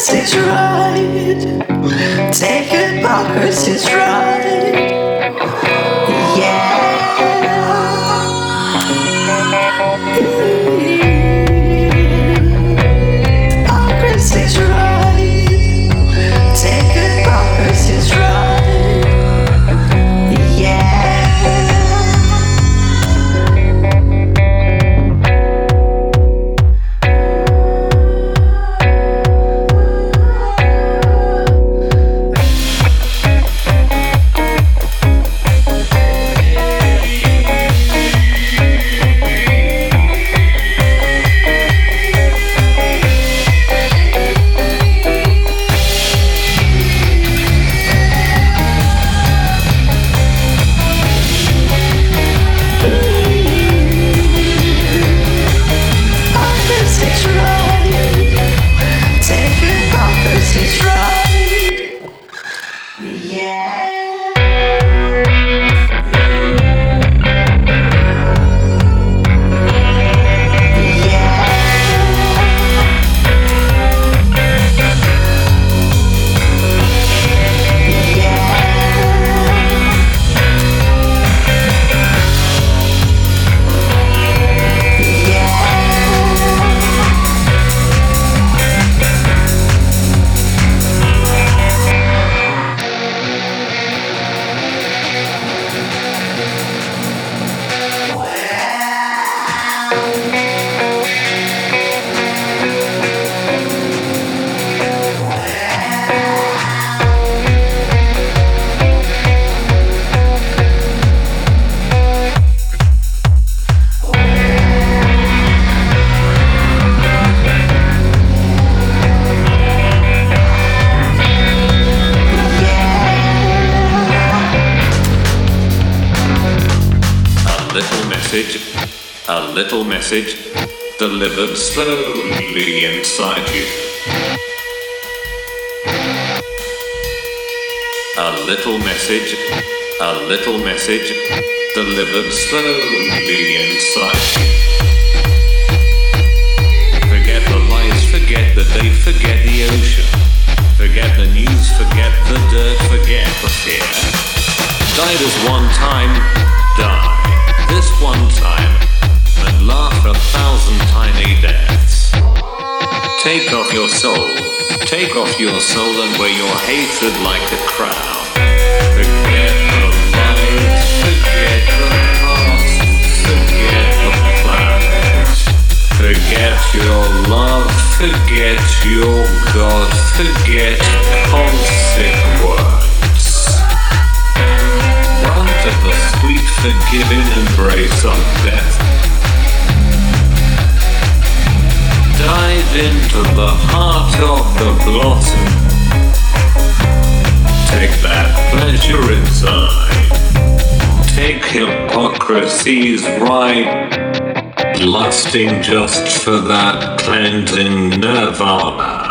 Hypocrisy's right. Take hypocrisy's right. Little message, a little message delivered slowly inside you. A little message, a little message delivered slowly inside you. Forget the lies, forget the day, forget the ocean. Forget the news, forget the dirt, forget the fear. Died as one time, die. This one time, and laugh a thousand tiny deaths. Take off your soul, take off your soul and wear your hatred like a crown. Forget the forget the past, forget the plans. Forget your love, forget your God, forget. Sweet, forgiving embrace of death. Dive into the heart of the blossom. Take that pleasure inside. Take hypocrisy's right lusting just for that cleansing nirvana.